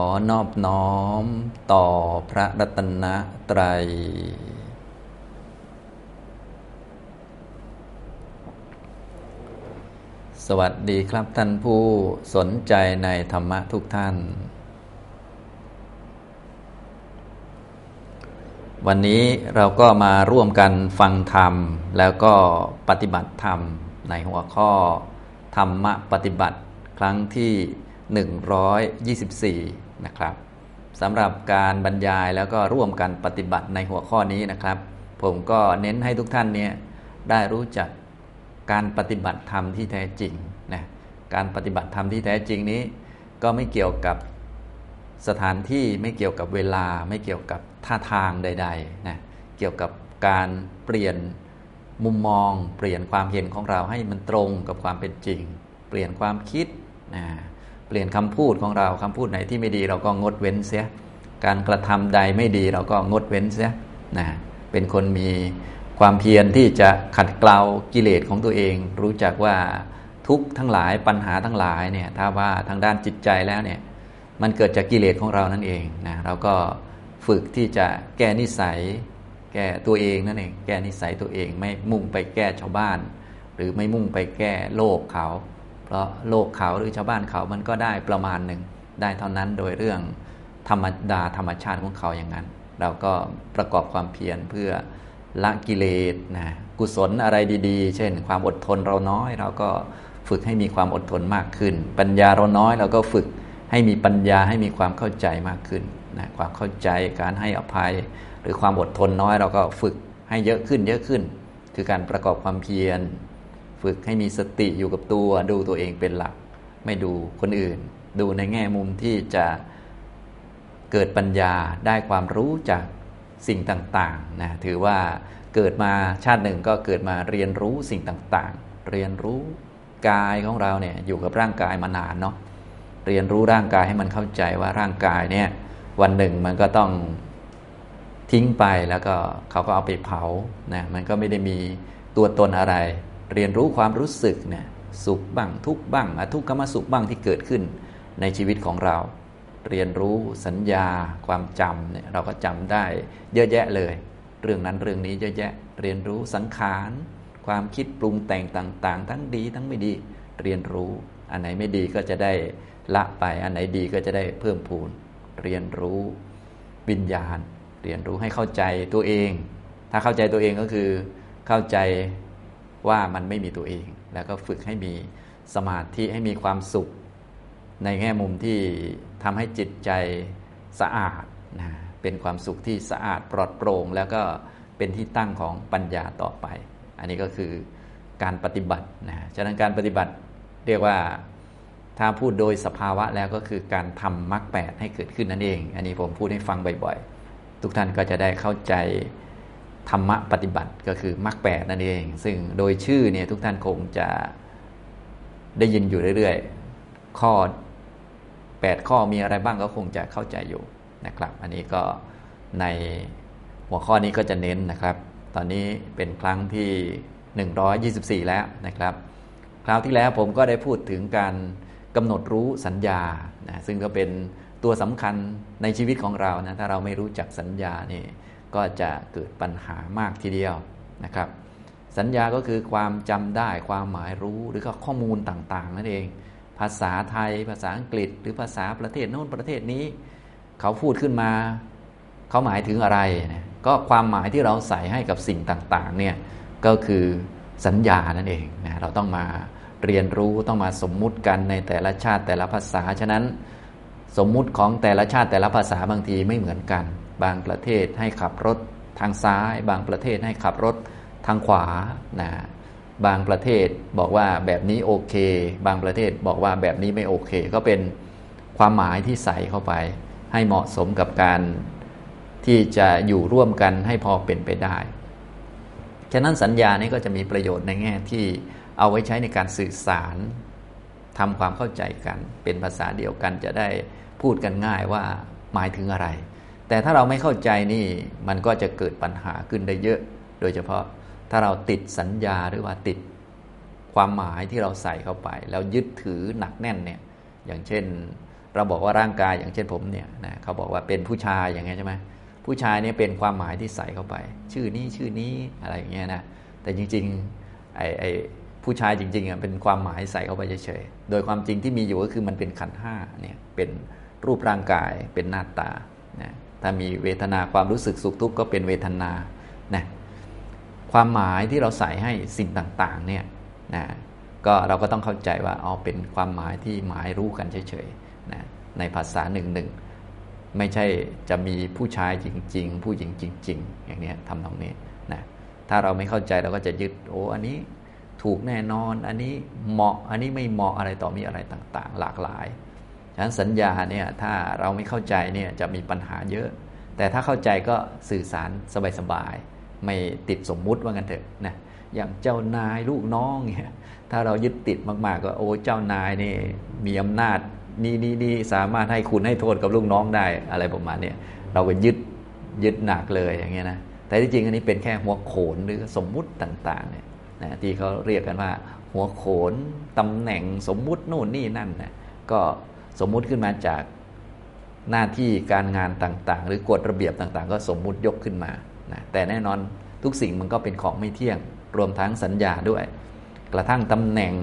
อนอบน้อมต่อพระรัตนตรัย สวัสดีครับท่านผู้สนใจในธรรมะทุกท่าน วันนี้เราก็มาร่วมกันฟังธรรม แล้วก็ปฏิบัติธรรมในหัวข้อธรรมะปฏิบัติครั้งที่ 124 นะครับสำหรับการบรรยายแล้วก็ร่วมกันปฏิบัติในหัวข้อนี้นะครับ ผมก็เน้นให้ทุกท่านเนี่ยได้รู้จักการปฏิบัติธรรมที่แท้จริงนะการปฏิบัติธรรมที่แท้จริงนี้ ก็ไม่เกี่ยวกับสถานที่ไม่เกี่ยวกับเวลาไม่เกี่ยวกับท่าทางใดๆนะเกี่ยวกับการเปลี่ยนมุมมอง เปลี่ยนความเห็นของเราให้มันตรงกับความเป็นจริง เปลี่ยนความคิดนะ เปลี่ยนคำพูดของเราคำพูดไหนที่ไม่ดีเราก็งดเว้นเสีย การกระทำใดไม่ดีเราก็งดเว้นเสียนะเป็นคนมีความเพียรที่จะขัดเกลากิเลสของตัวเอง รู้จักว่าทุกทั้งหลายปัญหาทั้งหลายเนี่ยถ้าว่าทางด้านจิตใจแล้วเนี่ยมันเกิดจากกิเลสของเรานั่นเองนะเราก็ฝึกที่จะแก้นิสัย แก้ตัวเองนั่นเอง แก้นิสัยตัวเองไม่มุ่งไปแก้ชาวบ้าน หรือไม่มุ่งไปแก้โลกเขา เพราะโลกเขาหรือชาวบ้านเขามันก็ได้ประมาณหนึ่งได้เท่านั้นโดยเรื่องธรรมดาธรรมชาติของเขาอย่างนั้น เราก็ประกอบความเพียรเพื่อละกิเลสนะกุศลอะไรดี ๆ เช่น ความอดทนเราน้อย เราก็ฝึกให้มีความอดทนมากขึ้น ปัญญาเราน้อย เราก็ฝึกให้มีปัญญาให้มีความเข้าใจมากขึ้นนะความเข้าใจการให้อภัย หรือความอดทนน้อย เราก็ฝึกให้เยอะขึ้นเยอะขึ้น คือการประกอบความเพียร ฝึกให้มีสติอยู่กับตัว ดูตัวเองเป็นหลัก ไม่ดูคนอื่น ดูในแง่มุมที่จะเกิดปัญญาได้ความรู้จากสิ่งต่างๆนะถือว่าเกิดมาชาติหนึ่งก็เกิดมาเรียนรู้สิ่งต่างๆ เรียนรู้กายของเราเนี่ยอยู่กับร่างกายมานานเนาะเรียนรู้ร่างกายให้มันเข้าใจว่าร่างกายเนี่ยวันหนึ่งมันก็ต้องทิ้งไปแล้วก็เขาก็เอาไปเผานะมันก็ไม่ได้มีตัวตนอะไร เรียนรู้ความรู้สึกเนี่ยสุขบ้างทุกบ้างอทุกขมสุขบ้างที่เกิดขึ้นในชีวิตของเรา เรียนรู้สัญญาความจำเนี่ยเราก็จำได้เยอะแยะเลย เรื่องนั้นเรื่องนี้เยอะแยะ เรียนรู้สังขารความคิดปรุงแต่งต่างๆ ทั้งดีทั้งไม่ดีเรียนรู้อันไหนไม่ดีก็จะได้ละไปอันไหนดีก็จะได้เพิ่มพูน เรียนรู้วิญญาณ เรียนรู้ให้เข้าใจตัวเอง ถ้าเข้าใจตัวเองก็คือเข้าใจ ว่ามันไม่มีตัวเอง แล้วก็ฝึกให้มีสมาธิให้มีความสุข ในแง่มุมที่ทำให้จิตใจสะอาดนะเป็นความสุขที่สะอาดปลอดโปร่ง แล้วก็เป็นที่ตั้งของปัญญาต่อไป อันนี้ก็คือการปฏิบัตินะฉะนั้นการปฏิบัติเรียกว่าถ้าพูดโดยสภาวะแล้วก็คือการทำมรรคแปดให้เกิดขึ้นนั่นเอง อันนี้ผมพูดให้ฟังบ่อยๆ ทุกท่านก็จะได้เข้าใจ ธรรมะปฏิบัติก็คือมรรคแปดนั่นเอง ซึ่งโดยชื่อเนี่ยทุกท่านคงจะได้ยินอยู่เรื่อยๆ ข้อ 8 ข้อมีอะไรบ้างก็คงจะเข้าใจอยู่นะครับ อันนี้ก็ในหัวข้อนี้ก็จะเน้นนะครับ ตอนนี้เป็นครั้งที่ 124 แล้วนะครับ คราวที่แล้วผมก็ได้พูดถึงการกำหนดรู้สัญญานะซึ่งก็เป็นตัวสำคัญในชีวิตของเรานะถ้าเราไม่รู้จักสัญญานี่ ก็จะเกิดปัญหามากทีเดียวนะครับ สัญญาก็คือความจำได้ความหมายรู้หรือก็ข้อมูลต่างๆนั่นเอง ภาษาไทย ภาษาอังกฤษ หรือภาษาประเทศโน้นประเทศนี้ เขาพูดขึ้นมา เขาหมายถึงอะไรนะก็ความหมายที่เราใส่ให้กับสิ่งต่างๆเนี่ยก็คือสัญญานั่นเองนะเราต้องมาเรียนรู้ต้องมาสมมุติกันในแต่ละชาติแต่ละภาษา ฉะนั้นสมมุติของแต่ละชาติแต่ละภาษาบางทีไม่เหมือนกัน บางประเทศให้ขับรถทางซ้าย บางประเทศให้ขับรถทางขวานะบางประเทศบอกว่าแบบนี้โอเค บางประเทศบอกว่าแบบนี้ไม่โอเค ก็เป็นความหมายที่ใส่เข้าไป ให้เหมาะสมกับการที่จะอยู่ร่วมกันให้พอเป็นไปได้ ฉะนั้นสัญญานี้ก็จะมีประโยชน์ในแง่ที่เอาไว้ใช้ในการสื่อสารทำความเข้าใจกัน เป็นภาษาเดียวกันจะได้พูดกันง่ายว่าหมายถึงอะไร แต่ถ้าเราไม่เข้าใจนี่มันก็จะเกิดปัญหาขึ้นได้เยอะ โดยเฉพาะถ้าเราติดสัญญาหรือว่าติดความหมายที่เราใส่เข้าไป แล้วยึดถือหนักแน่นเนี่ยอย่างเช่น เราบอกว่าร่างกายอย่างเช่นผมเนี่ยนะเขาบอกว่าเป็นผู้ชายอย่างเงี้ยใช่ไหมผู้ชายเนี่ยเป็นความหมายที่ใส่เข้าไป ชื่อนี้ชื่อนี้อะไรอย่างเงี้ยนะแต่จริงๆไอ้ไอ้ผู้ชายจริงๆอะเป็นความหมายใส่เข้าไปเฉยๆโดยความจริงที่มีอยู่ก็คือมันเป็นขันห้าเนี่ยเป็นรูปร่างกายเป็นหน้าตานะ ถ้ามีเวทนาความรู้สึกสุขทุกข์ก็เป็นเวทนานะความหมายที่เราใส่ให้สิ่งต่างๆเนี่ยนะก็เราก็ต้องเข้าใจว่าเอาเป็นความหมายที่หมายรู้กันเฉยๆนะในภาษาหนึ่งหนึ่งไม่ใช่จะมีผู้ชายจริง ๆ ผู้หญิงจริง ๆ อย่างนี้ทำตรงนี้นะถ้าเราไม่เข้าใจเราก็จะยึดโอ้อันนี้ถูกแน่นอน อันนี้เหมาะอันนี้ไม่เหมาะอะไรต่อมีอะไรต่างๆ หลากหลาย ฉะนั้นสัญญาเนี่ยถ้าเราไม่เข้าใจเนี่ยจะมีปัญหาเยอะ แต่ถ้าเข้าใจก็สื่อสารสบายๆไม่ติดสมมุติว่ากันเถอะนะอย่างเจ้านายลูกน้องเนี่ยถ้าเรายึดติดมาก ๆ ก็โอ้เจ้านายนี่มีอำนาจนี่นี่นี่สามารถให้คุณให้โทษกับลูกน้องได้อะไรประมาณนี้เราก็ยึดยึดหนักเลยอย่างเงี้ยนะแต่ที่จริงอันนี้เป็นแค่หัวโขนหรือสมมุติต่างๆเนี่ยนะที่เขาเรียกกันว่า หัวโขนตำแหน่งสมมุติโน่นนี่นั่นนะก็ สมมุติขึ้นมาจากหน้าที่การงานต่างๆ หรือกฎระเบียบต่างๆ ก็สมมุติยกขึ้นมานะแต่แน่นอนทุกสิ่งมันก็เป็นของไม่เที่ยง รวมทั้งสัญญาด้วย กระทั่งตำแหน่ง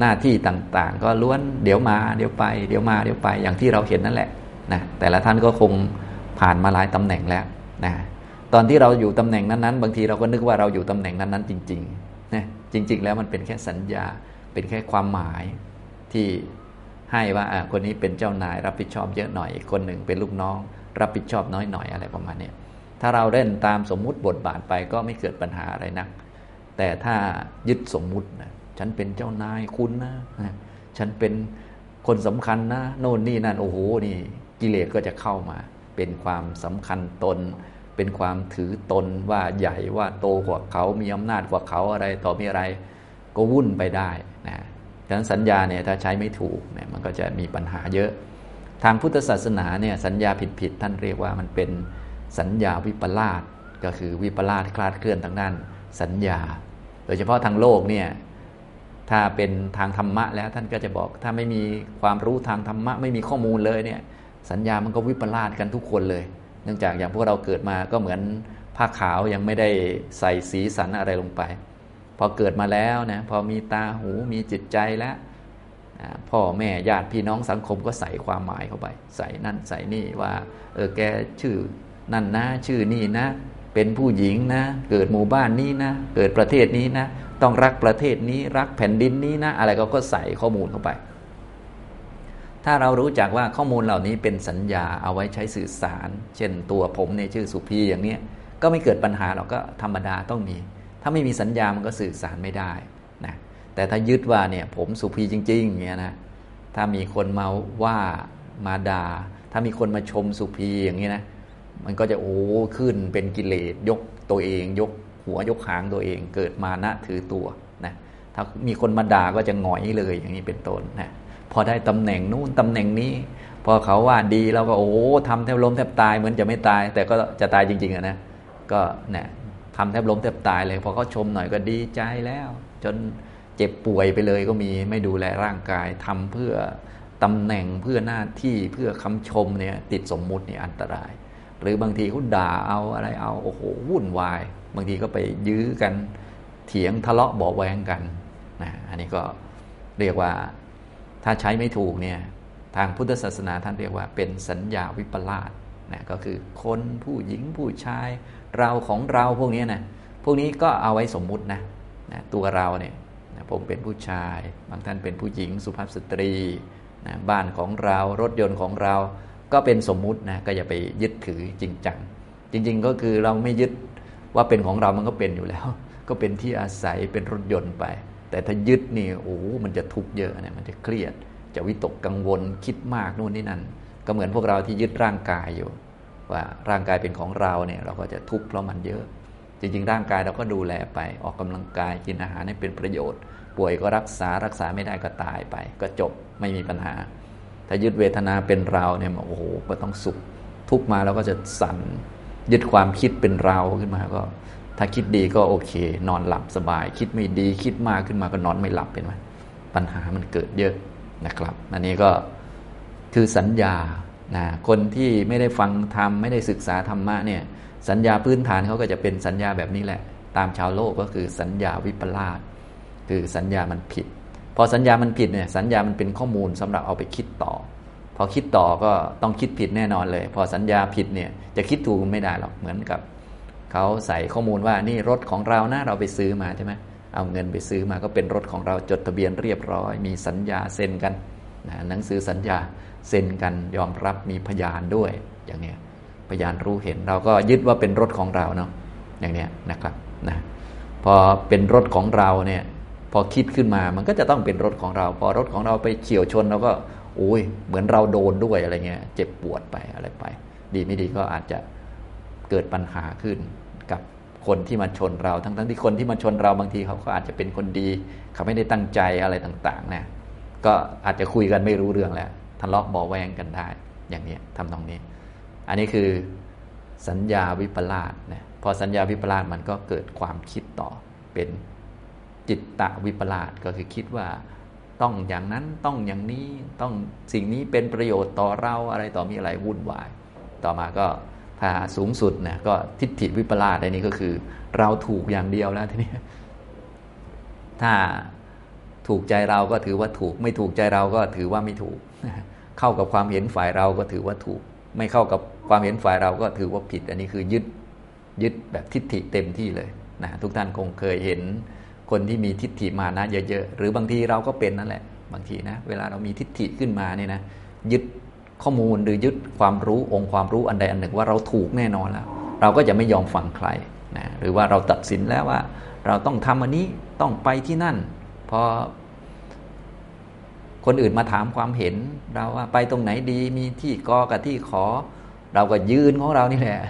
หน้าที่ต่างๆ ก็ล้วนเดี๋ยวมาเดี๋ยวไปเดี๋ยวมาเดี๋ยวไปอย่างที่เราเห็นนั่นแหละนะแต่ละท่านก็คงผ่านมาหลายตำแหน่งแล้วนะตอนที่เราอยู่ตำแหน่งนั้นๆ บางทีเราก็นึกว่าเราอยู่ตำแหน่งนั้นๆ จริงๆนะจริง ๆ แล้วมันเป็นแค่สัญญาเป็นแค่ความหมายที่ ให้ว่าคนนี้เป็นเจ้านายรับผิดชอบเยอะหน่อยคนหนึ่งเป็นลูกน้อง รับผิดชอบน้อยหน่อยอะไรประมาณนี้ถ้าเราเล่นตามสมมุติบทบาทไปก็ไม่เกิดปัญหาอะไรนัก แต่ถ้ายึดสมมุตินะฉันเป็นเจ้านายคุณนะฉันเป็นคนสำคัญนะโน่นนี่นั่นโอ้โหนี่กิเลสก็จะเข้ามา เป็นความสำคัญตน เป็นความถือตนว่าใหญ่ว่าโตกว่าเขามีอำนาจกว่าเขาอะไรต่อมีอะไร ก็วุ่นไปได้ ดังนั้นสัญญาเนี่ยถ้าใช้ไม่ถูกเนี่ยมันก็จะมีปัญหาเยอะ ทางพุทธศาสนาเนี่ยสัญญาผิดๆท่านเรียกว่ามันเป็นสัญญาวิปลาสก็คือวิปลาสคลาดเคลื่อนทางด้าน สัญญา โดยเฉพาะทางโลกเนี่ยถ้าเป็นทางธรรมะแล้วท่านก็จะบอก ถ้าไม่มีความรู้ทางธรรมะไม่มีข้อมูลเลยเนี่ยสัญญามันก็วิปลาสกันทุกคนเลย เนื่องจากอย่างพวกเราเกิดมาก็เหมือนผ้าขาวยังไม่ได้ใส่สีสันอะไรลงไป พอเกิดมาแล้วนะพอมีตาหูมีจิตใจแล้วพ่อแม่ญาติพี่น้องสังคมก็ใส่ความหมายเข้าไป ใส่นั่นใส่นี่ว่าเออแกชื่อนั่นนะชื่อนี่นะ เป็นผู้หญิงนะ เกิดหมู่บ้านนี้นะ เกิดประเทศนี้นะ ต้องรักประเทศนี้ รักแผ่นดินนี้นะ อะไรก็ก็ใส่ข้อมูลเข้าไป ถ้าเรารู้จักว่าข้อมูลเหล่านี้เป็นสัญญาเอาไว้ใช้สื่อสาร เช่นตัวผมเนี่ยชื่อสุพีอย่างนี้ก็ไม่เกิดปัญหาเราก็ธรรมดาต้องมี ถ้าไม่มีสัญญามันก็สื่อสารไม่ได้นะแต่ถ้ายึดว่าเนี่ยผมสุพีจริงๆอย่างเงี้ยนะถ้ามีคนมาว่ามาดา่าถ้ามีคนมาชมสุพีอย่างนี้นะมันก็จะโอ้ขึ้นเป็นกิเลสยกตัวเอง ยกหัวยกหางตัวเอง เกิดมานะถือตัวนะถ้ามีคนมาด่าก็จะหงอยเลยอย่างนี้เป็นต้นนะพอได้ตำแหน่งนู้นตำแหน่งนี้ พอเขาว่าดีเราก็โอ้ทำแทบล้มแทบตายเหมือนจะไม่ตาย แต่ก็จะตายจริงๆนะก็เนี่ย ทำแทบล้มแทบตายเลยพอเขาชมหน่อยก็ดีใจแล้ว จนเจ็บป่วยไปเลยก็มีไม่ดูแลร่างกายทำเพื่อตำแหน่งเพื่อหน้าที่เพื่อคำชมเนี่ยติดสมมุติเนี่ยอันตราย หรือบางทีเขาด่าเอาอะไรเอาโอ้โหวุ่นวาย บางทีก็ไปยื้อกันเถียงทะเลาะเบาแวงกันนะอันนี้ก็เรียกว่าถ้าใช้ไม่ถูกเนี่ยทางพุทธศาสนาท่านเรียกว่าเป็นสัญญาวิปลาส นะก็คือคนผู้หญิงผู้ชาย เราของเราพวกนี้นะพวกนี้ก็เอาไว้สมมุตินะนะตัวเราเนี่ยนะผมเป็นผู้ชาย บางท่านเป็นผู้หญิงสุภาพสตรีนะบ้านของเรารถยนต์ของเราก็เป็นสมมุตินะก็อย่าไปยึดถือจริงจังจริง ๆ ก็คือเราไม่ยึดว่าเป็นของเรามันก็เป็นอยู่แล้ว ก็เป็นที่อาศัยเป็นรถยนต์ไป แต่ถ้ายึดนี่โอ้มันจะทุกข์เยอะนะมันจะเครียด จะวิตกกังวลคิดมากนู่นนี่นั่น ก็เหมือนพวกเราที่ยึดร่างกายอยู่ ว่าร่างกายเป็นของเราเนี่ยเราก็จะทุกข์เพราะมันเยอะ จริง ๆ ร่างกายเราก็ดูแลไปออกกำลังกายกินอาหารให้เป็นประโยชน์ ป่วยก็รักษารักษาไม่ได้ก็ตายไป ก็จบไม่มีปัญหา ถ้ายึดเวทนาเป็นเราเนี่ยโอ้โหก็ต้องสุข ทุกมาแล้วก็จะสั่นยึดความคิดเป็นเราขึ้นมาก็ ถ้าคิดดีก็โอเค นอนหลับสบาย คิดไม่ดีคิดมากขึ้นมาก็นอนไม่หลับเป็นไหมปัญหามันเกิดเยอะนะครับ อันนี้ก็ คือสัญญานะคนที่ไม่ได้ฟังธรรมไม่ได้ศึกษาธรรมะเนี่ยสัญญาพื้นฐานเขาก็จะเป็นสัญญาแบบนี้แหละ ตามชาวโลกก็คือสัญญาวิปลาสคือสัญญามันผิด พอสัญญามันผิดเนี่ยสัญญามันเป็นข้อมูลสำหรับเอาไปคิดต่อ พอคิดต่อก็ต้องคิดผิดแน่นอนเลย พอสัญญาผิดเนี่ยจะคิดถูกไม่ได้หรอกเหมือนกับเขาใส่ข้อมูลว่านี่รถของเรานะเราไปซื้อมาใช่ไหมเอาเงินไปซื้อมาก็เป็นรถของเราจดทะเบียนเรียบร้อย มีสัญญาเซ็นกันนะหนังสือสัญญา เซ็นกันยอมรับมีพยานด้วยอย่างเนี้ยพยานรู้เห็นเราก็ยึดว่าเป็นรถของเราเนาะอย่างเนี้ยนะครับนะพอเป็นรถของเราเนี่ยพอคิดขึ้นมามันก็จะต้องเป็นรถของเรา พอรถของเราไปเฉียวชนเราก็โอ้ยเหมือนเราโดนด้วยอะไรเงี้ยเจ็บปวดไปอะไรไป ดีไม่ดีก็อาจจะเกิดปัญหาขึ้นกับคนที่มาชนเรา ทั้งทั้งที่คนที่มาชนเราบางทีเขาก็อาจจะเป็นคนดี เขาไม่ได้ตั้งใจอะไรต่างๆนะก็อาจจะคุยกันไม่รู้เรื่องแล้ว ทะเลาะบอแวงกันได้ อย่างนี้ทำตรงนี้ อันนี้คือสัญญาวิปลาสนะพอสัญญาวิปลาสมันก็เกิดความคิดต่อเป็นจิตตะวิปลาสก็คือคิดว่าต้องอย่างนั้นต้องอย่างนี้ต้องสิ่งนี้เป็นประโยชน์ต่อเราอะไรต่อมีอะไรวุ่นวาย ต่อมาก็ถ้าสูงสุดเนี่ยก็ทิฏฐิวิปลาสในนี้ก็คือ เราถูกอย่างเดียวแล้วทีนี้ถ้าถูกใจเราก็ถือว่าถูก ไม่ถูกใจเราก็ถือว่าไม่ถูก เข้ากับความเห็นฝ่ายเราก็ถือว่าถูก ไม่เข้ากับความเห็นฝ่ายเราก็ถือว่าผิด อันนี้คือยึดยึดแบบทิฏฐิเต็มที่เลยนะทุกท่านคงเคยเห็นคนที่มีทิฏฐิมานะเยอะๆหรือบางทีเราก็เป็นนั่นแหละ บางทีนะเวลาเรามีทิฏฐิขึ้นมาเนี่ยนะยึดข้อมูลหรือยึดความรู้องค์ความรู้อันใดอันหนึ่งว่าเราถูกแน่นอนแล้ว เราก็จะไม่ยอมฟังใครนะหรือว่าเราตัดสินแล้วว่า เราต้องทำอันนี้ต้องไปที่นั่น พอ คนอื่นมาถามความเห็น เราว่าไปตรงไหนดีมีที่กอกับที่ขอ เราก็ยืนของเรานี่แหละ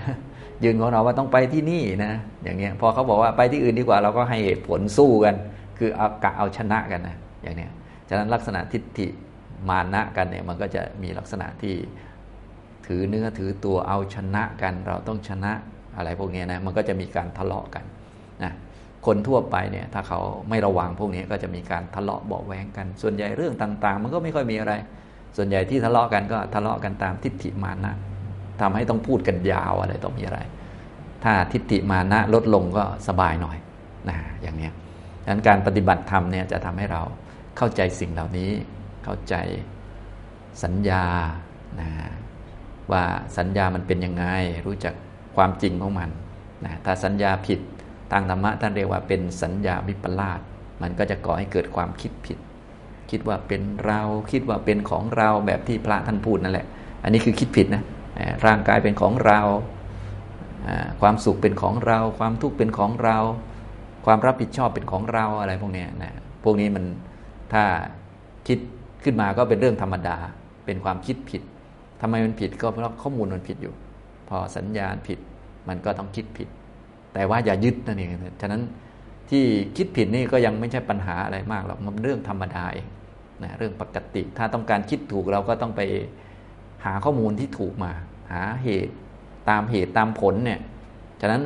ยืนของเราว่าต้องไปที่นี่นะอย่างเงี้ยพอเขาบอกว่าไปที่อื่นดีกว่า เราก็ให้เหตุผลสู้กัน คือเอากะเอาชนะกันนะอย่างเนี้ยฉะนั้นลักษณะทิฏฐิมานะกันเนี่ยมันก็จะมีลักษณะที่ถือเนื้อถือตัวเอาชนะกัน เราต้องชนะอะไรพวกนี้นะมันก็จะมีการทะเลาะกันนะ คนทั่วไปเนี่ยถ้าเขาไม่ระวังพวกนี้ก็จะมีการทะเลาะเบาแวงกัน ส่วนใหญ่เรื่องต่างๆ มันก็ไม่ค่อยมีอะไร ส่วนใหญ่ที่ทะเลาะกันก็ทะเลาะกันตามทิฏฐิมานะทำให้ต้องพูดกันยาวอะไรต้องมีอะไร ถ้าทิฏฐิมานะลดลงก็สบายหน่อยนะอย่างนี้ดังนั้นการปฏิบัติธรรมเนี่ยจะทำให้เราเข้าใจสิ่งเหล่านี้ เข้าใจสัญญานะว่าสัญญามันเป็นยังไง รู้จักความจริงของมันนะถ้าสัญญาผิดางธรรมะท่านเรียกว่าเป็นสัญญาวิปลาสมันก็จะก่อให้เกิดความคิดผิด คิดว่าเป็นเราคิดว่าเป็นของเราแบบที่พระท่านพูดนั่นแหละ อันนี้คือคิดผิดนะร่างกายเป็นของเราความสุขเป็นของเรา ความทุกข์เป็นของเรา ความรับผิดชอบเป็นของเราอะไรพวกนี้นะพวกนี้มันถ้าคิดขึ้นมาก็เป็นเรื่องธรรมดา เป็นความคิดผิดทำไมมันผิดก็เพราะข้อมูลมันผิดอยู่ พอสัญญาณผิดมันก็ต้องคิดผิด แต่ว่าอย่ายึดนั่นเองฉะนั้นที่คิดผิดนี่ก็ยังไม่ใช่ปัญหาอะไรมากหรอกมันเรื่องธรรมดาเองนะเรื่องปกติ ถ้าต้องการคิดถูกเราก็ต้องไปหาข้อมูลที่ถูกมา หาเหตุตามเหตุตามผลเนี่ยฉะนั้น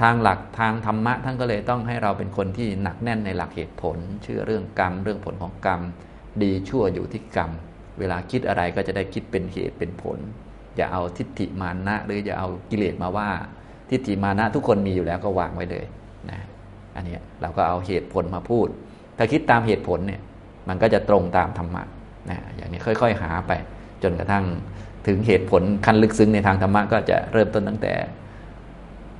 ทางหลักทางธรรมะท่านก็เลยต้องให้เราเป็นคนที่หนักแน่นในหลักเหตุผล เชื่อเรื่องกรรม เรื่องผลของกรรม ดีชั่วอยู่ที่กรรม เวลาคิดอะไรก็จะได้คิดเป็นเหตุเป็นผล อย่าเอาทิฏฐิมานะ หรืออย่าเอากิเลสมาว่า ทิฏฐิมานะทุกคนมีอยู่แล้วก็วางไว้เลยนะอันนี้เราก็เอาเหตุผลมาพูด ถ้าคิดตามเหตุผลเนี่ยมันก็จะตรงตามธรรมะนะอย่างนี้ค่อย ๆ หาไป จนกระทั่งถึงเหตุผลขั้นลึกซึ้งในทางธรรมะก็จะเริ่มต้นตั้งแต่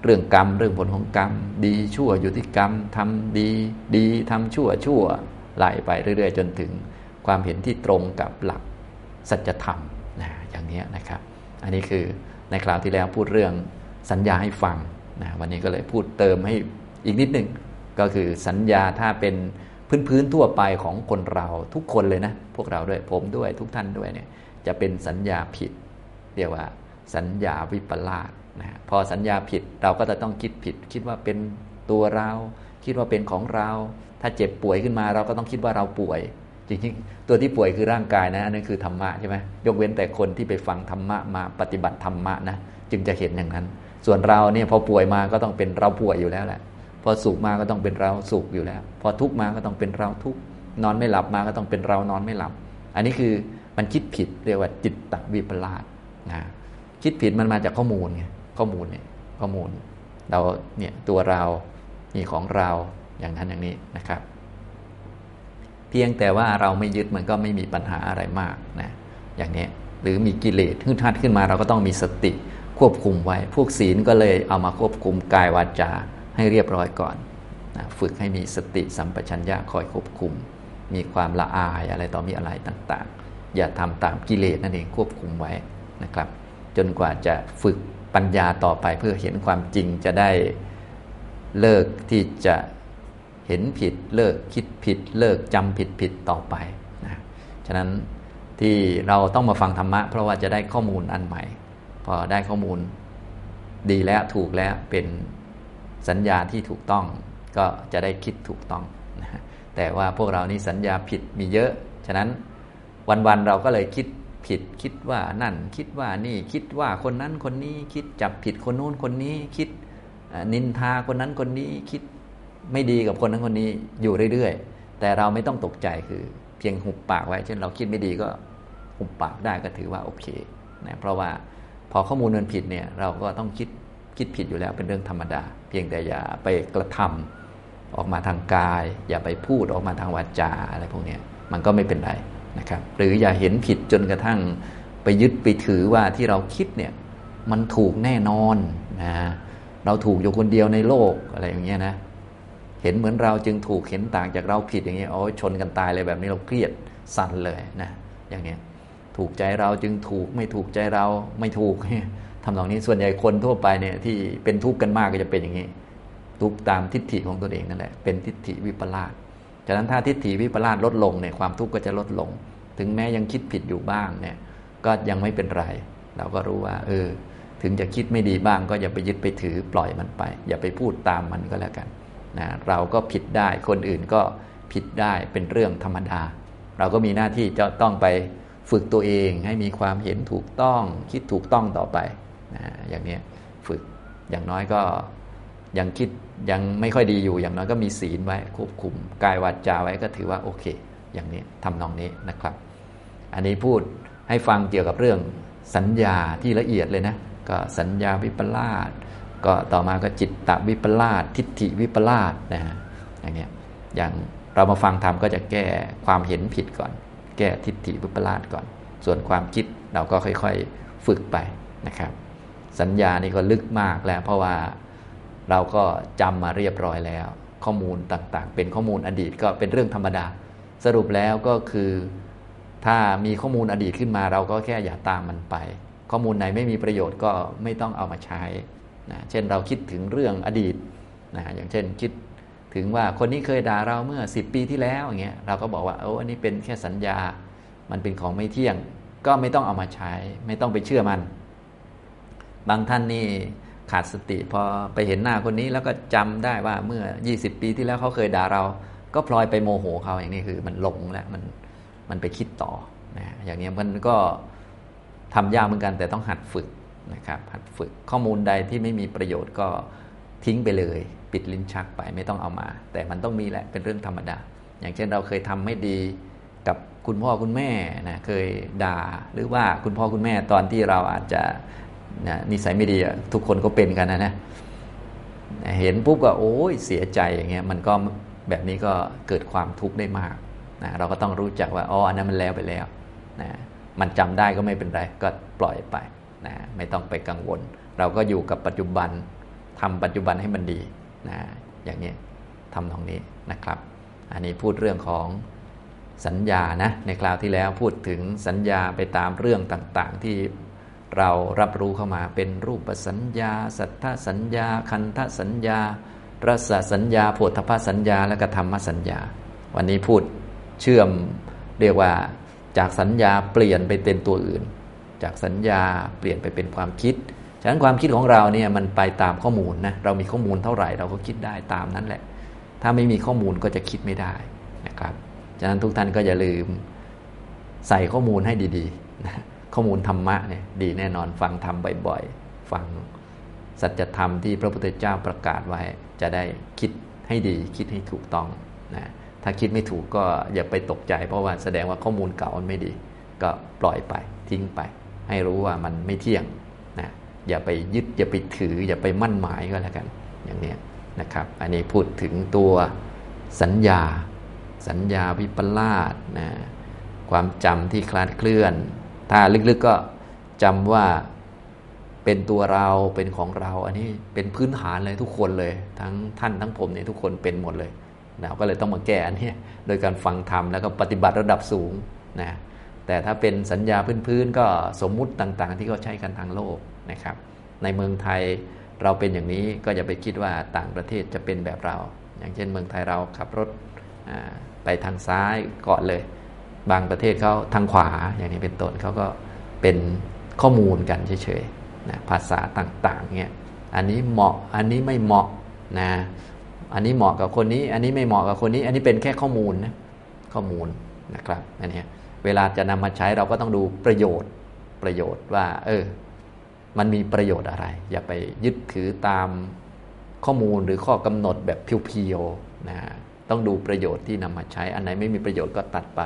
เรื่องกรรม เรื่องผลของกรรม ดีชั่วอยู่ที่กรรมทำดีดีทำชั่วชั่วไหลไปเรื่อย ๆ จนถึงความเห็นที่ตรงกับหลักสัจธรรมนะอย่างนี้นะครับ อันนี้คือในคราวที่แล้วพูดเรื่อง สัญญาให้ฟังนะวันนี้ก็เลยพูดเติมให้อีกนิดหนึ่งก็คือสัญญาถ้าเป็นพื้นพื้นทั่วไปของคนเราทุกคนเลยนะ พวกเราด้วยผมด้วยทุกท่านด้วยเนี่ยจะเป็นสัญญาผิด เรียกว่าสัญญาวิปลาสนะพอสัญญาผิดเราก็จะต้องคิดผิด คิดว่าเป็นตัวเรา คิดว่าเป็นของเรา ถ้าเจ็บป่วยขึ้นมาเราก็ต้องคิดว่าเราป่วย จริงๆ ตัวที่ป่วยคือร่างกายนะอันนั้นคือธรรมะใช่ไหมยกเว้นแต่คนที่ไปฟังธรรมะมาปฏิบัติธรรมะนะจึงจะเห็นอย่างนั้น ส่วนเราเนี่ยพอป่วยมาก็ต้องเป็นเราป่วยอยู่แล้วแหละพอสุขมาก็ต้องเป็นเราสุขอยู่แล้ว พอทุกข์มาก็ต้องเป็นเราทุกข์นอนไม่หลับมาก็ต้องเป็นเรานอนไม่หลับ อันนี้คือมันคิดผิดเรียกว่าจิตตวิปลาสนะคิดผิดมันมาจากข้อมูลไงข้อมูลเนี่ยข้อมูล เราเนี่ยตัวเรานี่ของเราอย่างนั้นอย่างนี้นะครับ เพียงแต่ว่าเราไม่ยึดมันก็ไม่มีปัญหาอะไรมากนะอย่างนี้หรือมีกิเลสขึ้นทัดขึ้นมาเราก็ต้องมีสติ ควบคุมไว้ พวกศีลก็เลยเอามาควบคุมกายวาจาให้เรียบร้อยก่อนนะฝึกให้มีสติสัมปชัญญะคอยควบคุม มีความละอายอะไรต่อมีอะไรต่างๆ อย่าทำตามกิเลสนั่นเองควบคุมไว้นะครับ จนกว่าจะฝึกปัญญาต่อไปเพื่อเห็นความจริงจะได้เลิกที่จะเห็นผิดเลิกคิดผิด เลิกจำผิดผิดต่อไปนะฉะนั้นที่เราต้องมาฟังธรรมะ เพราะว่าจะได้ข้อมูลอันใหม่ พอได้ข้อมูล ดีแล้วถูกแล้วเป็นสัญญาที่ถูกต้อง ก็จะได้คิดถูกต้องนะแต่ว่าพวกเรานี่สัญญาผิดมีเยอะ ฉะนั้นวันๆเราก็เลยคิดผิดคิดว่านั่น คิดว่านี่คิดว่าคนนั้นคนนี้คิดจับผิดคนโน้นคนนี้ คิดนินทาคนนั้นคนนี้คิดไม่ดีกับคนนั้นคนนี้อยู่เรื่อยๆ แต่เราไม่ต้องตกใจคือเพียงหุบปากไว้ เช่นเราคิดไม่ดีก็หุบปากได้ก็ถือว่าโอเคนะเพราะว่า อข้อมูลมันผิดเนี่ยเราก็ต้องคิดคิดผิดอยู่แล้วเป็นเรื่องธรรมดา เพียงแต่อย่าไปกระทำออกมาทางกาย อย่าไปพูดออกมาทางวาจาอะไรพวกนี้มันก็ไม่เป็นไรนะครับ หรืออย่าเห็นผิดจนกระทั่งไปยึดไปถือว่าที่เราคิดเนี่ยมันถูกแน่นอนนะเราถูกอยู่คนเดียวในโลกอะไรอย่างเงี้ยนะเห็นเหมือนเราจึงถูกเห็นต่างจากเราผิดอย่างเงี้ยโอ้ชนกันตายเลยแบบนี้เราเครียดสั่นเลยนะอย่างเงี้ย ถูกใจเราจึงถูกไม่ถูกใจเราไม่ถูกทำตรงนี้ส่วนใหญ่คนทั่วไปเนี่ยที่เป็นทุกข์กันมากก็จะเป็นอย่างนี้ ทุกตามทิฏฐิของตัวเองนั่นแหละเป็นทิฏฐิวิปลาสฉะนั้นถ้าทิฏฐิวิปลาสลดลงเนี่ยความทุกข์ก็จะลดลง ถึงแม้ยังคิดผิดอยู่บ้างเนี่ยก็ยังไม่เป็นไร เราก็รู้ว่า เออ ถึงจะคิดไม่ดีบ้าง ก็อย่าไปยึดไปถือปล่อยมันไป อย่าไปพูดตามมันก็แล้วกันนะเราก็ผิดได้คนอื่นก็ผิดได้เป็นเรื่องธรรมดา เราก็มีหน้าที่จะต้องไป ฝึกตัวเองให้มีความเห็นถูกต้องคิดถูกต้องต่อไปนะอย่างนี้ฝึกอย่างน้อยก็ยังคิดยังไม่ค่อยดีอยู่อย่างน้อยก็มีศีลไว้ควบคุมกายวาจาไว้ก็ถือว่าโอเค อย่างนี้ทำนองนี้นะครับ อันนี้พูดให้ฟังเกี่ยวกับเรื่องสัญญาที่ละเอียดเลยนะก็สัญญาวิปลาสก็ต่อมาก็จิตตวิปลาสทิฏฐิวิปลาสนะฮะอย่างเนี้ยอย่างเรามาฟังธรรมก็จะแก้ความเห็นผิดก่อน แก้ทิฏฐิวิปลาสก่อน ส่วนความคิดเราก็ค่อยๆฝึกไปนะครับ สัญญานี่ก็ลึกมากแล้ว เพราะว่าเราก็จำมาเรียบร้อยแล้ว ข้อมูลต่างๆ เป็นข้อมูลอดีตก็เป็นเรื่องธรรมดา สรุปแล้วก็คือ ถ้ามีข้อมูลอดีตขึ้นมา เราก็แค่อย่าตามมันไป ข้อมูลไหนไม่มีประโยชน์ก็ไม่ต้องเอามาใช้นะเช่นเราคิดถึงเรื่องอดีตนะอย่างเช่นคิด ถึงว่าคนนี้เคยด่าเราเมื่อ 10 ปีที่แล้วอย่างเงี้ยเราก็บอกว่าโอ้อันนี้เป็นแค่สัญญา มันเป็นของไม่เที่ยง ก็ไม่ต้องเอามาใช้ ไม่ต้องไปเชื่อมัน บางท่านนี่ขาดสติพอไปเห็นหน้าคนนี้แล้วก็จำได้ว่าเมื่อ 20 ปีที่แล้วเขาเคยด่าเรา ก็พลอยไปโมโหเขาอย่างนี้คือมันหลงแล้วมันมันไปคิดต่อนะอย่างนี้มันก็ทำยากเหมือนกัน แต่ต้องหัดฝึกนะครับหัดฝึกข้อมูลใดที่ไม่มีประโยชน์ก็ทิ้งไปเลย ปิดลิ้นชักไปไม่ต้องเอามา แต่มันต้องมีแหละเป็นเรื่องธรรมดา อย่างเช่นเราเคยทำไม่ดีกับคุณพ่อคุณแม่นะเคยด่าหรือว่าคุณพ่อคุณแม่ตอนที่เราอาจจะนะนิสัยไม่ดีทุกคนก็เป็นกันนะนะเห็นปุ๊บก็โอ้ยเสียใจอย่างเงี้ยมันก็แบบนี้ก็เกิดความทุกข์ได้มากนะเราก็ต้องรู้จักว่าอ๋ออันนั้นมันแล้วไปแล้วนะมันจำได้ก็ไม่เป็นไรก็ปล่อยไปนะไม่ต้องไปกังวล เราก็อยู่กับปัจจุบันทำปัจจุบันให้มันดี นะอย่างนี้ทำตรงนี้นะครับ อันนี้พูดเรื่องของสัญญานะในคราวที่แล้วพูดถึงสัญญาไปตามเรื่องต่างๆ ที่เรารับรู้เข้ามาเป็นรูปสัญญา สัทธสัญญา คันธสัญญารสสัญญาโผฏฐสัญญา และก็ธรรมสัญญา วันนี้พูดเชื่อมเรียกว่าจากสัญญาเปลี่ยนไปเป็นตัวอื่น จากสัญญาเปลี่ยนไปเป็นความคิด ฉะนั้นความคิดของเราเนี่ยมันไปตามข้อมูลนะเรามีข้อมูลเท่าไหร่เราก็คิดได้ตามนั้นแหละ ถ้าไม่มีข้อมูลก็จะคิดไม่ได้นะครับฉะนั้นทุกท่านก็อย่าลืมใส่ข้อมูลให้ดีๆนะข้อมูลธรรมะเนี่ยดีแน่นอนฟังธรรมบ่อยๆฟังสัจธรรมที่พระพุทธเจ้าประกาศไว้ จะได้คิดให้ดีคิดให้ถูกต้องนะถ้าคิดไม่ถูกก็อย่าไปตกใจ เพราะว่าแสดงว่าข้อมูลเก่ามันไม่ดี ก็ปล่อยไปทิ้งไป ให้รู้ว่ามันไม่เที่ยง อย่าไปยึดอย่าไปถือ อย่าไปมั่นหมายก็แล้วกัน อย่างนี้นะครับ อันนี้พูดถึงตัวสัญญา สัญญาวิปลาสนะความจำที่คลาดเคลื่อน ถ้าลึกๆก็จำว่าเป็นตัวเราเป็นของเรา อันนี้เป็นพื้นฐานเลยทุกคนเลย ทั้งท่านทั้งผมเนี่ยทุกคนเป็นหมดเลยนะก็เลยต้องมาแก้อันนี้โดยการฟังธรรมแล้วก็ปฏิบัติระดับสูงนะแต่ถ้าเป็นสัญญาพื้นๆก็สมมุติต่างๆ ที่เขาใช้กันทางโลก นะครับ ในเมืองไทยเราเป็นอย่างนี้ก็อย่าไปคิดว่าต่างประเทศจะเป็นแบบเรา อย่างเช่นเมืองไทยเราขับรถไปทางซ้ายก่อนเลย บางประเทศเขาทางขวาอย่างนี้เป็นต้นเขาก็เป็นข้อมูลกันเฉยๆนะภาษาต่างๆเนี่ยอันนี้เหมาะอันนี้ไม่เหมาะนะอันนี้เหมาะกับคนนี้ อันนี้ไม่เหมาะกับคนนี้ อันนี้เป็นแค่ข้อมูลนะข้อมูลนะครับอันนี้เวลาจะนำมาใช้เราก็ต้องดูประโยชน์ประโยชน์ว่า เออ มันมีประโยชน์อะไร อย่าไปยึดถือตามข้อมูลหรือข้อกำหนดแบบเพียวๆนะต้องดูประโยชน์ที่นำมาใช้ อันไหนไม่มีประโยชน์ก็ตัดไป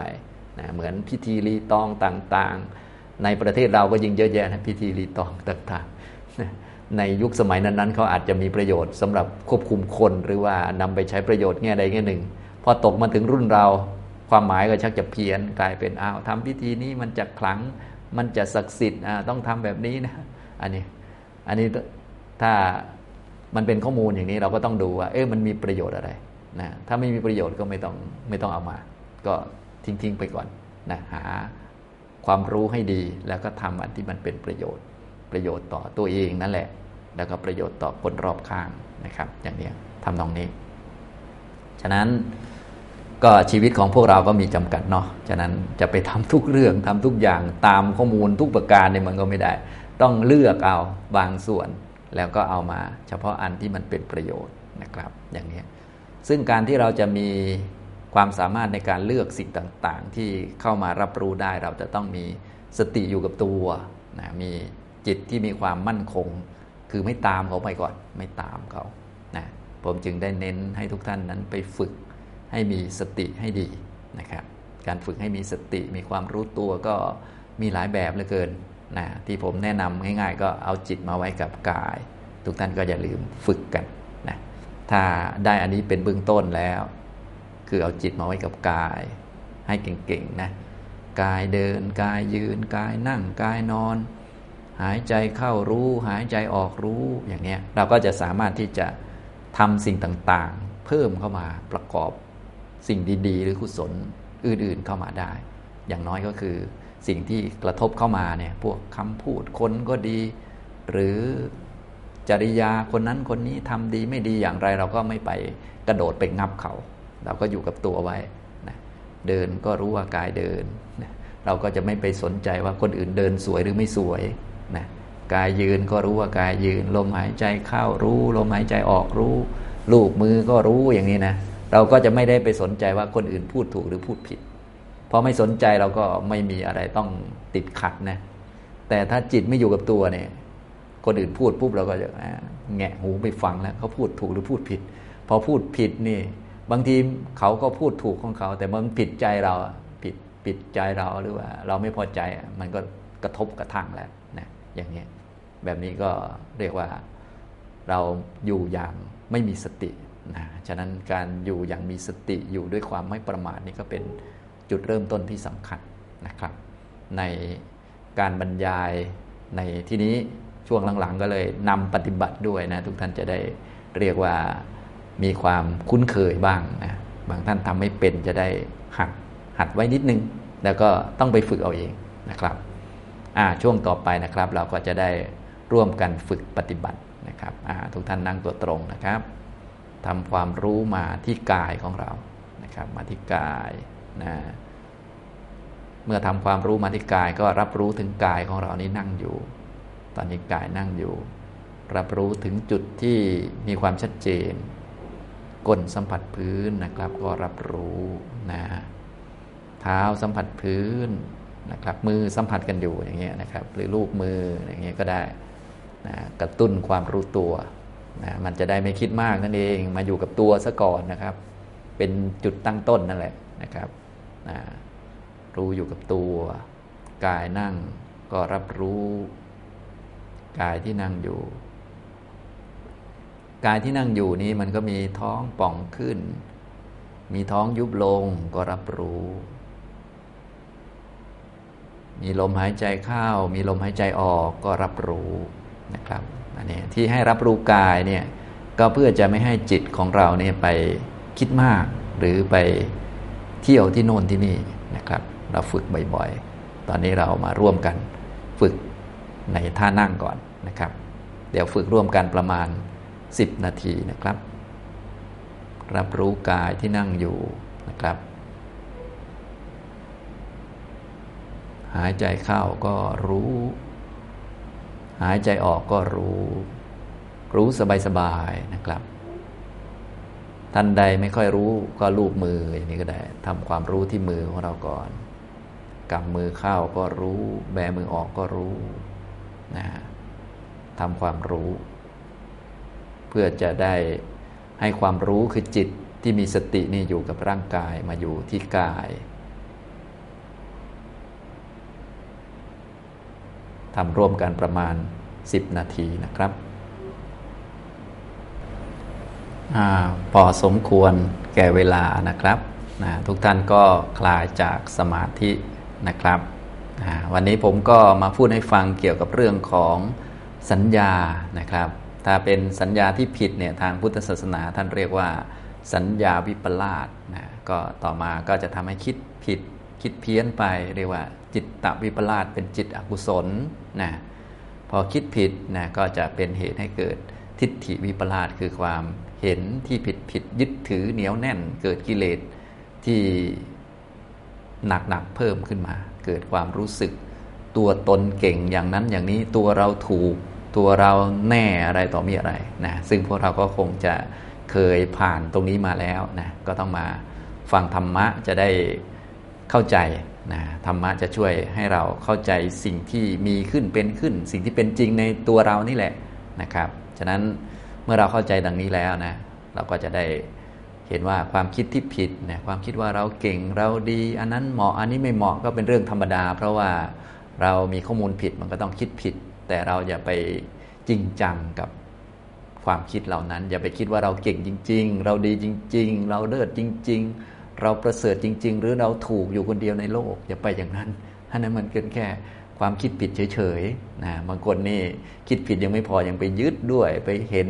นะเหมือนพิธีรีตองต่างๆ ในประเทศเราก็ยิ่งเยอะแยะนะพิธีรีตองต่างๆ ในยุคสมัยนั้นๆเขาอาจจะมีประโยชน์สำหรับควบคุมคนหรือว่านำไปใช้ประโยชน์แง่ใดแง่หนึ่ง พอตกมาถึงรุ่นเราความหมายก็ชักจะเพี้ยนกลายเป็นอ้าวทำพิธีนี้มันจะขลังมันจะศักดิ์สิทธิ์ต้องทำแบบนี้นะ อันนี้ อันนี้ถ้ามันเป็นข้อมูลอย่างนี้เราก็ต้องดูว่า เอ๊ะมันมีประโยชน์อะไรนะถ้าไม่มีประโยชน์ก็ไม่ต้องไม่ต้องเอามา ก็ทิ้งๆไปก่อนนะหาความรู้ให้ดี แล้วก็ทำอันที่มันเป็นประโยชน์ ประโยชน์ต่อตัวเองนั่นแหละ แล้วก็ประโยชน์ต่อคนรอบข้างนะครับ อย่างนี้ทำตรงนี้ ฉะนั้นก็ชีวิตของพวกเราก็มีจำกัดเนาะ ฉะนั้นจะไปทำทุกเรื่องทำทุกอย่างตามข้อมูลทุกประการเนี่ยมันก็ไม่ได้ ต้องเลือกเอาบางส่วน แล้วก็เอามา เฉพาะอันที่มันเป็นประโยชน์นะครับ อย่างนี้ซึ่งการที่เราจะมีความสามารถในการเลือกสิ่งต่างๆ ที่เข้ามารับรู้ได้เราจะต้องมีสติอยู่กับตัวนะมีจิตที่มีความมั่นคง คือไม่ตามเขาไปก่อน ไม่ตามเขานะผมจึงได้เน้นให้ทุกท่านนั้นไปฝึกให้มีสติให้ดีนะครับ การฝึกให้มีสติมีความรู้ตัวก็มีหลายแบบเหลือเกิน นะที่ผมแนะนำง่ายๆ ก็เอาจิตมาไว้กับกาย ทุกท่านก็อย่าลืมฝึกกันนะถ้าได้อันนี้เป็นเบื้องต้นแล้ว คือเอาจิตมาไว้กับกาย ให้เก่งๆนะกายเดินกายยืนกายนั่งกายนอน หายใจเข้ารู้ หายใจออกรู้อย่างนี้เราก็จะสามารถที่จะทำสิ่งต่างๆ เพิ่มเข้ามาประกอบสิ่งดี ๆ หรือกุศลอื่นๆเข้ามาได้ อย่างน้อยก็คือ สิ่งที่กระทบเข้ามาเนี่ยพวกคำพูดคนก็ดี หรือจริยาคนนั้นคนนี้ทำดีไม่ดีอย่างไรเราก็ไม่ไปกระโดดไปงับเขา เราก็อยู่กับตัวไว้นะเดินก็รู้ว่ากายเดินนะเราก็จะไม่ไปสนใจว่าคนอื่นเดินสวยหรือไม่สวยนะกายยืนก็รู้ว่ากายยืน ลมหายใจเข้ารู้ ลมหายใจออกรู้ ลูกมือก็รู้อย่างนี้นะ เราก็จะไม่ได้ไปสนใจว่าคนอื่นพูดถูกหรือพูดผิด พอไม่สนใจเราก็ไม่มีอะไรต้องติดขัดนะ แต่ถ้าจิตไม่อยู่กับตัวเนี่ย คนอื่นพูดปุ๊บเราก็จะแงะหูไปฟังแล้วเขาพูดถูกหรือพูดผิด พอพูดผิดนี่ บางทีเขาก็พูดถูกของเขา แต่มันผิดใจเราผิดผิดใจเราหรือว่า เราไม่พอใจมันก็กระทบกระทั่งแล้วนะอย่างนี้แบบนี้ก็เรียกว่าเราอยู่อย่างไม่มีสตินะฉะนั้นการอยู่อย่างมีสติอยู่ด้วยความไม่ประมาทนี่ก็เป็น จุดเริ่มต้นที่สำคัญนะครับ ในการบรรยายในที่นี้ช่วงหลังๆ ก็เลยนำปฏิบัติด้วยนะ ทุกท่านจะได้เรียกว่ามีความคุ้นเคยบ้างนะบางท่านทำไม่เป็นจะได้หัดหัดไว้นิดนึง แล้วก็ต้องไปฝึกเอาเองนะครับช่วงต่อไปนะครับ เราก็จะได้ร่วมกันฝึกปฏิบัตินะครับทุกท่านนั่งตัวตรงนะครับทำความรู้มาที่กายของเรานะครับ มาที่กาย นะเมื่อทำความรู้มาที่กายก็รับรู้ถึงกายของเรานี้นั่งอยู่ ตอนนี้กายนั่งอยู่ รับรู้ถึงจุดที่มีความชัดเจนก้นสัมผัสพื้นนะครับ ก็รับรู้นะเท้าสัมผัสพื้นนะครับ มือสัมผัสกันอยู่อย่างเงี้ยนะครับ หรือลูกมืออย่างเงี้ยก็ได้นะกระตุ้นความรู้ตัวนะมันจะได้ไม่คิดมากนั่นเอง มาอยู่กับตัวซะก่อนนะครับ เป็นจุดตั้งต้นนั่นแหละนะครับ นะรู้อยู่กับตัว กายนั่งก็รับรู้ กายที่นั่งอยู่ กายที่นั่งอยู่นี้มันก็มีท้องป่องขึ้น มีท้องยุบลงก็รับรู้ มีลมหายใจเข้า มีลมหายใจออกก็รับรู้นะครับอันนี้ที่ให้รับรู้กายเนี่ยก็เพื่อจะไม่ให้จิตของเราเนี่ยไปคิดมากหรือไป เที่ยวที่โน่นที่นี่นะครับ เราฝึกบ่อยๆ ตอนนี้เรามาร่วมกันฝึกในท่านั่งก่อนนะครับ เดี๋ยวฝึกร่วมกันประมาณ 10 นาทีนะครับ รับรู้กายที่นั่งอยู่นะครับ หายใจเข้าก็รู้ หายใจออกก็รู้ รู้สบายๆนะครับ ท่านใดไม่ค่อยรู้ก็ลูบมืออย่างนี้ก็ได้ทำความรู้ที่มือของเราก่อนกำมือเข้าก็รู้ แบมือออกก็รู้นะทำความรู้ เพื่อจะได้ให้ความรู้คือจิตที่มีสตินี่อยู่กับร่างกายมาอยู่ที่กายทำร่วมกันประมาณ 10 นาทีนะครับอ พอสมควรแก่เวลานะครับนะทุกท่านก็คลายจากสมาธินะครับนะวันนี้ผมก็มาพูดให้ฟังเกี่ยวกับเรื่องของสัญญานะครับ ถ้าเป็นสัญญาที่ผิดเนี่ยทางพุทธศาสนาท่านเรียกว่าสัญญาวิปลาสนะก็ต่อมาก็จะทำให้คิดผิดคิดเพี้ยนไปเรียกว่า จิตตวิปลาสเป็นจิตอกุศลนะพอคิดผิดนะก็จะเป็นเหตุให้เกิด ทิฏฐิวิปลาสคือความเห็นที่ผิดผิดยึดถือเหนียวแน่น เกิดกิเลสที่หนักหนักเพิ่มขึ้นมา เกิดความรู้สึก ตัวตนเก่งอย่างนั้นอย่างนี้ตัวเราถูก ตัวเราแน่อะไรต่อมีอะไรนะซึ่งพวกเราก็คงจะเคยผ่านตรงนี้มาแล้วนะก็ต้องมาฟังธรรมะจะได้เข้าใจนะธรรมะจะช่วยให้เราเข้าใจสิ่งที่มีขึ้นเป็นขึ้น สิ่งที่เป็นจริงในตัวเรานี่แหละนะครับ ฉะนั้นเมื่อเราเข้าใจดังนี้แล้วนะ เราก็จะได้เห็นว่าความคิดที่ผิดนะความคิดว่าเราเก่งเราดี อันนั้นเหมาะอันนี้ไม่เหมาะก็เป็นเรื่องธรรมดา เพราะว่าเรามีข้อมูลผิดมันก็ต้องคิดผิด แต่เราอย่าไปจริงจังกับความคิดเหล่านั้น อย่าไปคิดว่าเราเก่งจริง ๆ เราดีจริง ๆ เราเลิศจริง ๆ เราประเสริฐจริง ๆ หรือเราถูกอยู่คนเดียวในโลก อย่าไปอย่างนั้นอันนั้นมันเกินแค่ ความคิดผิดเฉยๆนะบางคนนี่คิดผิดยังไม่พอยังไปยึดด้วย ไปเห็น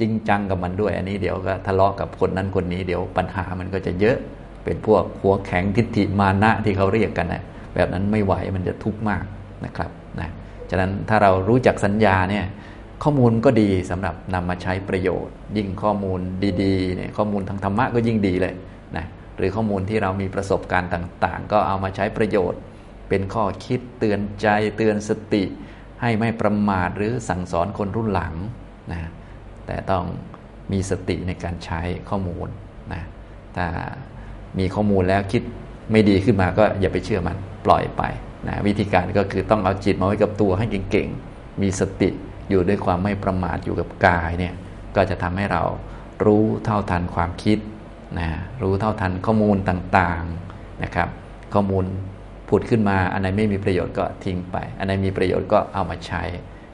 จริงจังกับมันด้วย อันนี้เดี๋ยวก็ทะเลาะกับคนนั้นคนนี้เดี๋ยวปัญหามันก็จะเยอะเป็นพวกหัวแข็งทิฏฐิมานะที่เขาเรียกกันนะแบบนั้นไม่ไหวมันจะทุกข์มากนะครับนะฉะนั้นถ้าเรารู้จักสัญญาเนี่ยข้อมูลก็ดีสำหรับนำมาใช้ประโยชน์ ยิ่งข้อมูลดีๆเนี่ยข้อมูลทางธรรมะก็ยิ่งดีเลยนะหรือข้อมูลที่เรามีประสบการณ์ต่าง ๆ ก็เอามาใช้ประโยชน์ เป็นข้อคิดเตือนใจเตือนสติ ให้ไม่ประมาทหรือสั่งสอนคนรุ่นหลังนะแต่ต้องมีสติในการใช้ข้อมูลนะถ้ามีข้อมูลแล้วคิดไม่ดีขึ้นมาก็อย่าไปเชื่อมันปล่อยไปนะวิธีการก็คือต้องเอาจิตมาไว้กับตัวให้เก่งๆ มีสติอยู่ด้วยความไม่ประมาทอยู่กับกายเนี่ยก็จะทำให้เรารู้เท่าทันความคิดนะรู้เท่าทันข้อมูลต่างๆนะครับ ข้อมูล ผุดขึ้นมา อันไหนไม่มีประโยชน์ก็ทิ้งไป อันไหนมีประโยชน์ก็เอามาใช้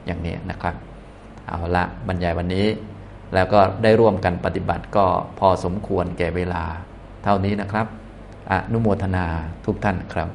อย่างนี้นะครับ เอาละบรรยายวันนี้ แล้วก็ได้ร่วมกันปฏิบัติก็พอสมควรแก่เวลา เท่านี้นะครับอนุโมทนาทุกท่านครับ